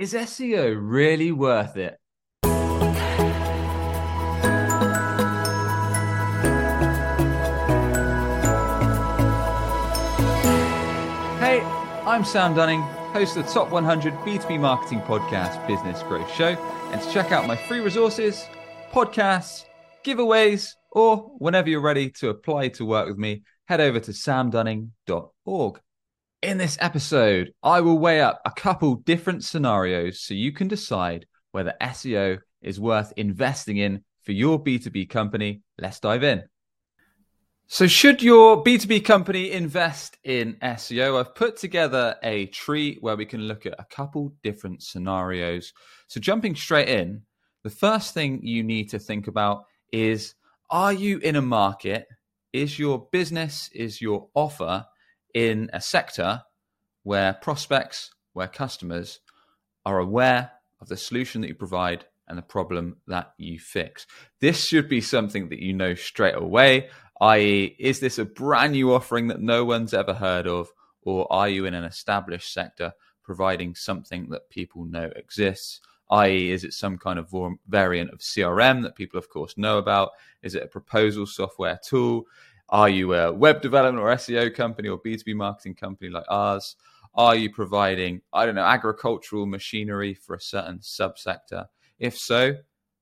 Is SEO really worth it? Hey, I'm Sam Dunning, host of the Top 100 B2B Marketing Podcast Business Growth Show. And to check out my free resources, podcasts, giveaways, or whenever you're ready to apply to work with me, head over to samdunning.org. In this episode, I will weigh up a couple different scenarios so you can decide whether SEO is worth investing in for your B2B company. Let's dive in. So, should your B2B company invest in SEO? I've put together a tree where we can look at a couple different scenarios. So, jumping straight in, the first thing you need to think about is Are you in a market? Is your business, is your offer in a sector where prospects, where customers are aware of the solution that you provide and the problem that you fix? This should be something that you know straight away i.e., is this a brand new offering that no one's ever heard of, or are you in an established sector providing something that people know exists? i.e., is it some kind of variant of CRM that people, of course, know about? Is it a proposal software tool? Are you a web development or SEO company or B2B marketing company like ours? Are you providing, I don't know, agricultural machinery for a certain subsector? If so,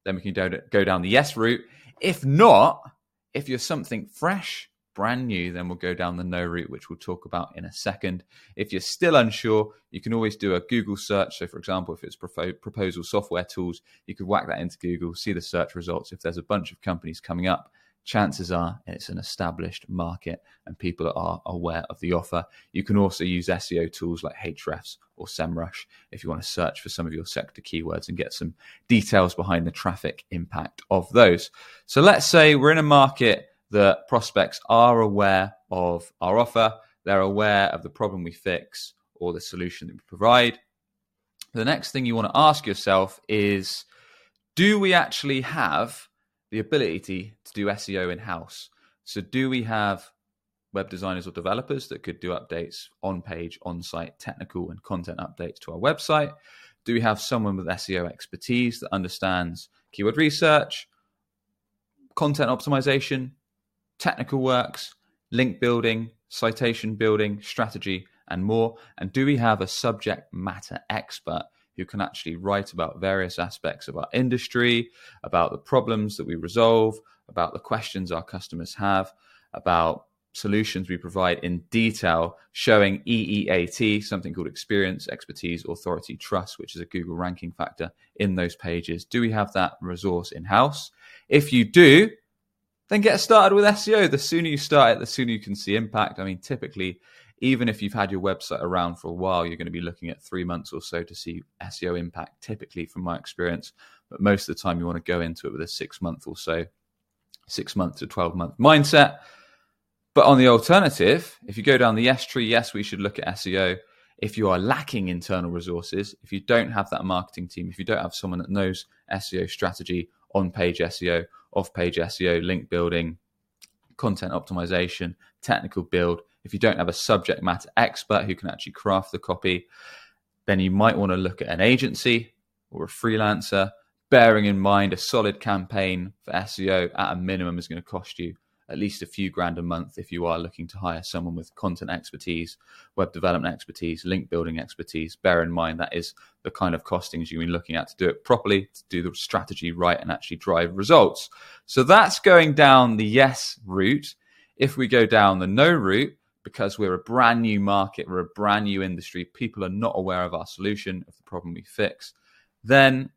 then we can go down the yes route. If not, if you're something fresh, brand new, then we'll go down the no route, which we'll talk about in a second. If you're still unsure, you can always do a Google search. So, for example, if it's proposal software tools, you could whack that into Google, see the search results. If there's a bunch of companies coming up, chances are it's an established market and people are aware of the offer. You can also use SEO tools like Ahrefs or SEMrush if you want to search for some of your sector keywords and get some details behind the traffic impact of those. So let's say we're in a market that prospects are aware of our offer, they're aware of the problem we fix or the solution that we provide. The next thing you want to ask yourself is do we actually have the ability to do SEO in house. So, do we have web designers or developers that could do updates on page, on site, technical and content updates to our website? Do we have someone with SEO expertise that understands keyword research, content optimization, technical works, link building, citation building, strategy, and more? And do we have a subject matter expert who can actually write about various aspects of our industry, about the problems that we resolve, about the questions our customers have, about solutions we provide in detail, showing EEAT, something called experience, expertise, authority, trust, which is a Google ranking factor in those pages. Do we have that resource in house? If you do, then get started with SEO. The sooner you start it, the sooner you can see impact. I mean, typically, even if you've had your website around for a while, you're going to be looking at three months or so to see SEO impact, typically from my experience. But most of the time, you want to go into it with a six month or so, six month to 12 month mindset. But on the alternative, if you go down the yes tree, yes, we should look at SEO. If you are lacking internal resources, if you don't have that marketing team, if you don't have someone that knows SEO strategy, on page SEO, off page SEO, link building, content optimization, technical build, if you don't have a subject matter expert who can actually craft the copy, then you might want to look at an agency or a freelancer, bearing in mind a solid campaign for SEO at a minimum is going to cost you at least a few grand a month if you are looking to hire someone with content expertise, web development expertise, link building expertise. Bear in mind that is the kind of costings you've been looking at to do it properly, to do the strategy right, and actually drive results. So that's going down the yes route. If we go down the no route, because we're a brand new market, we're a brand new industry, people are not aware of our solution, of the problem we fix, then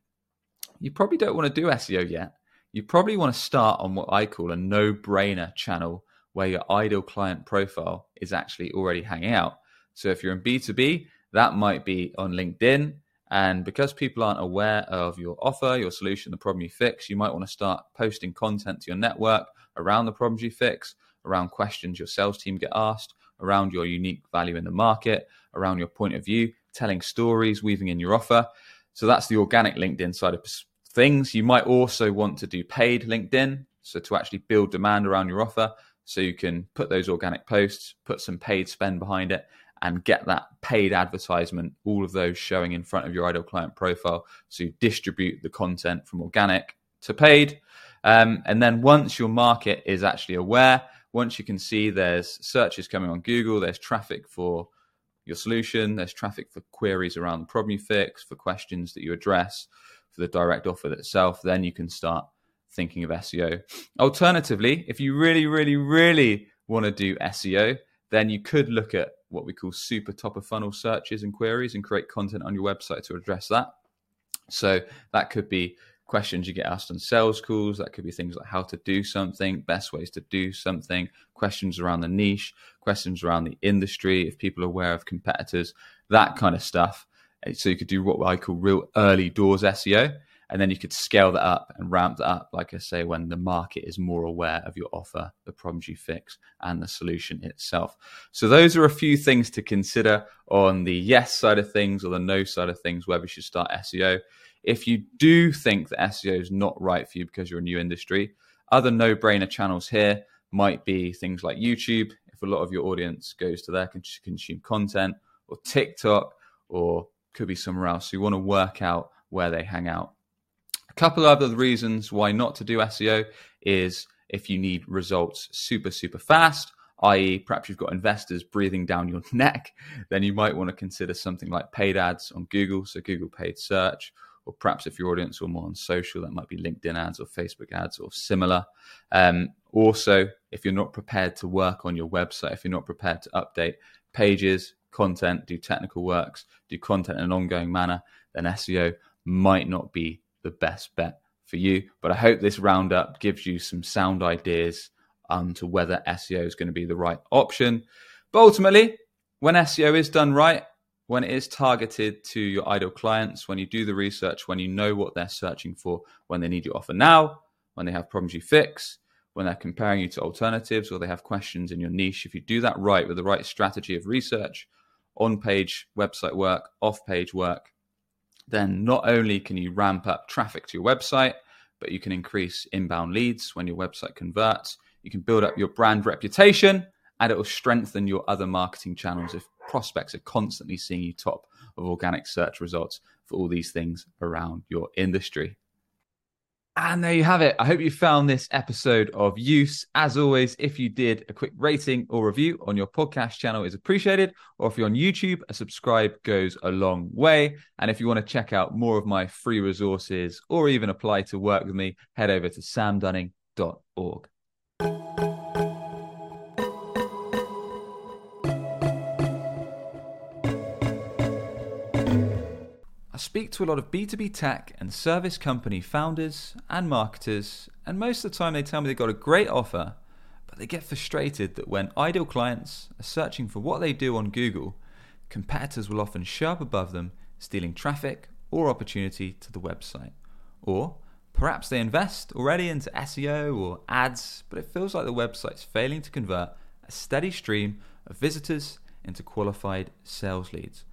you probably don't want to do SEO yet. You probably want to start on what I call a no brainer channel where your ideal client profile is actually already hanging out. So if you're in B2B, that might be on LinkedIn. And because people aren't aware of your offer, your solution, the problem you fix, you might want to start posting content to your network around the problems you fix, around questions your sales team get asked, around your unique value in the market, around your point of view, telling stories, weaving in your offer. So that's the organic LinkedIn side of things. You might also want to do paid LinkedIn. So to actually build demand around your offer, so you can put those organic posts, put some paid spend behind it, and get that paid advertisement, all of those showing in front of your ideal client profile So you distribute the content from organic to paid. Um, and then once your market is actually aware, once you can see there's searches coming on Google, there's traffic for your solution, there's traffic for queries around the problem you fix, for questions that you address, for the direct offer itself, then you can start thinking of SEO. Alternatively, if you really, really, really want to do SEO, then you could look at what we call super top of funnel searches and queries and create content on your website to address that. So that could be questions you get asked on sales calls. That could be things like how to do something, best ways to do something, questions around the niche, questions around the industry, if people are aware of competitors, that kind of stuff. Uh, so you could do what I call real early doors SEO and then you could scale that up and ramp that up, like I say, when the market is more aware of your offer, the problems you fix, and the solution itself. So, those are a few things to consider on the yes side of things or the no side of things, whether you should start SEO. If you do think that SEO is not right for you because you're a new industry, other no brainer channels here might be things like YouTube, if a lot of your audience goes to there to consume content, or TikTok, or could be somewhere else. So, you want to work out where they hang out. A couple of other reasons why not to do SEO is if you need results super, super fast, i.e., perhaps you've got investors breathing down your neck, then you might want to consider something like paid ads on Google, so Google paid search, or perhaps if your audience were more on social, that might be LinkedIn ads or Facebook ads or similar. Um, also, if you're not prepared to work on your website, if you're not prepared to update pages, content, do technical works, do content in an ongoing manner, then SEO might not be the best bet for you. But I hope this roundup gives you some sound ideas um, to whether SEO is going to be the right option. But ultimately, when SEO is done right, when it is targeted to your ideal clients, when you do the research, when you know what they're searching for, when they need your offer now, when they have problems you fix, when they're comparing you to alternatives or they have questions in your niche, if you do that right with the right strategy of research, on page website work, off page work, then not only can you ramp up traffic to your website, but you can increase inbound leads when your website converts. You can build up your brand reputation and it will strengthen your other marketing channels if prospects are constantly seeing you top of organic search results for all these things around your industry. And there you have it. I hope you found this episode of use. As always, if you did, a quick rating or review on your podcast channel is appreciated. Or if you're on YouTube, a subscribe goes a long way. And if you want to check out more of my free resources or even apply to work with me, head over to samdunning.org. speak to a lot of B2B tech and service company founders and marketers, and most of the time they tell me they've got a great offer, but they get frustrated that when ideal clients are searching for what they do on Google, competitors will often show up above them, stealing traffic or opportunity to the website. Or perhaps they invest already into SEO or ads, but it feels like the website's failing to convert a steady stream of visitors into qualified sales leads.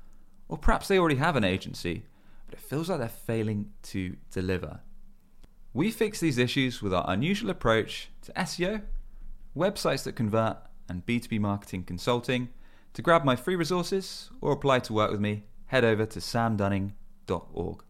Or perhaps they already have an agency but it feels like they're failing to deliver. We fix these issues with our unusual approach to SEO, websites that convert, and B2B marketing consulting. To grab my free resources or apply to work with me, head over to samdunning.org.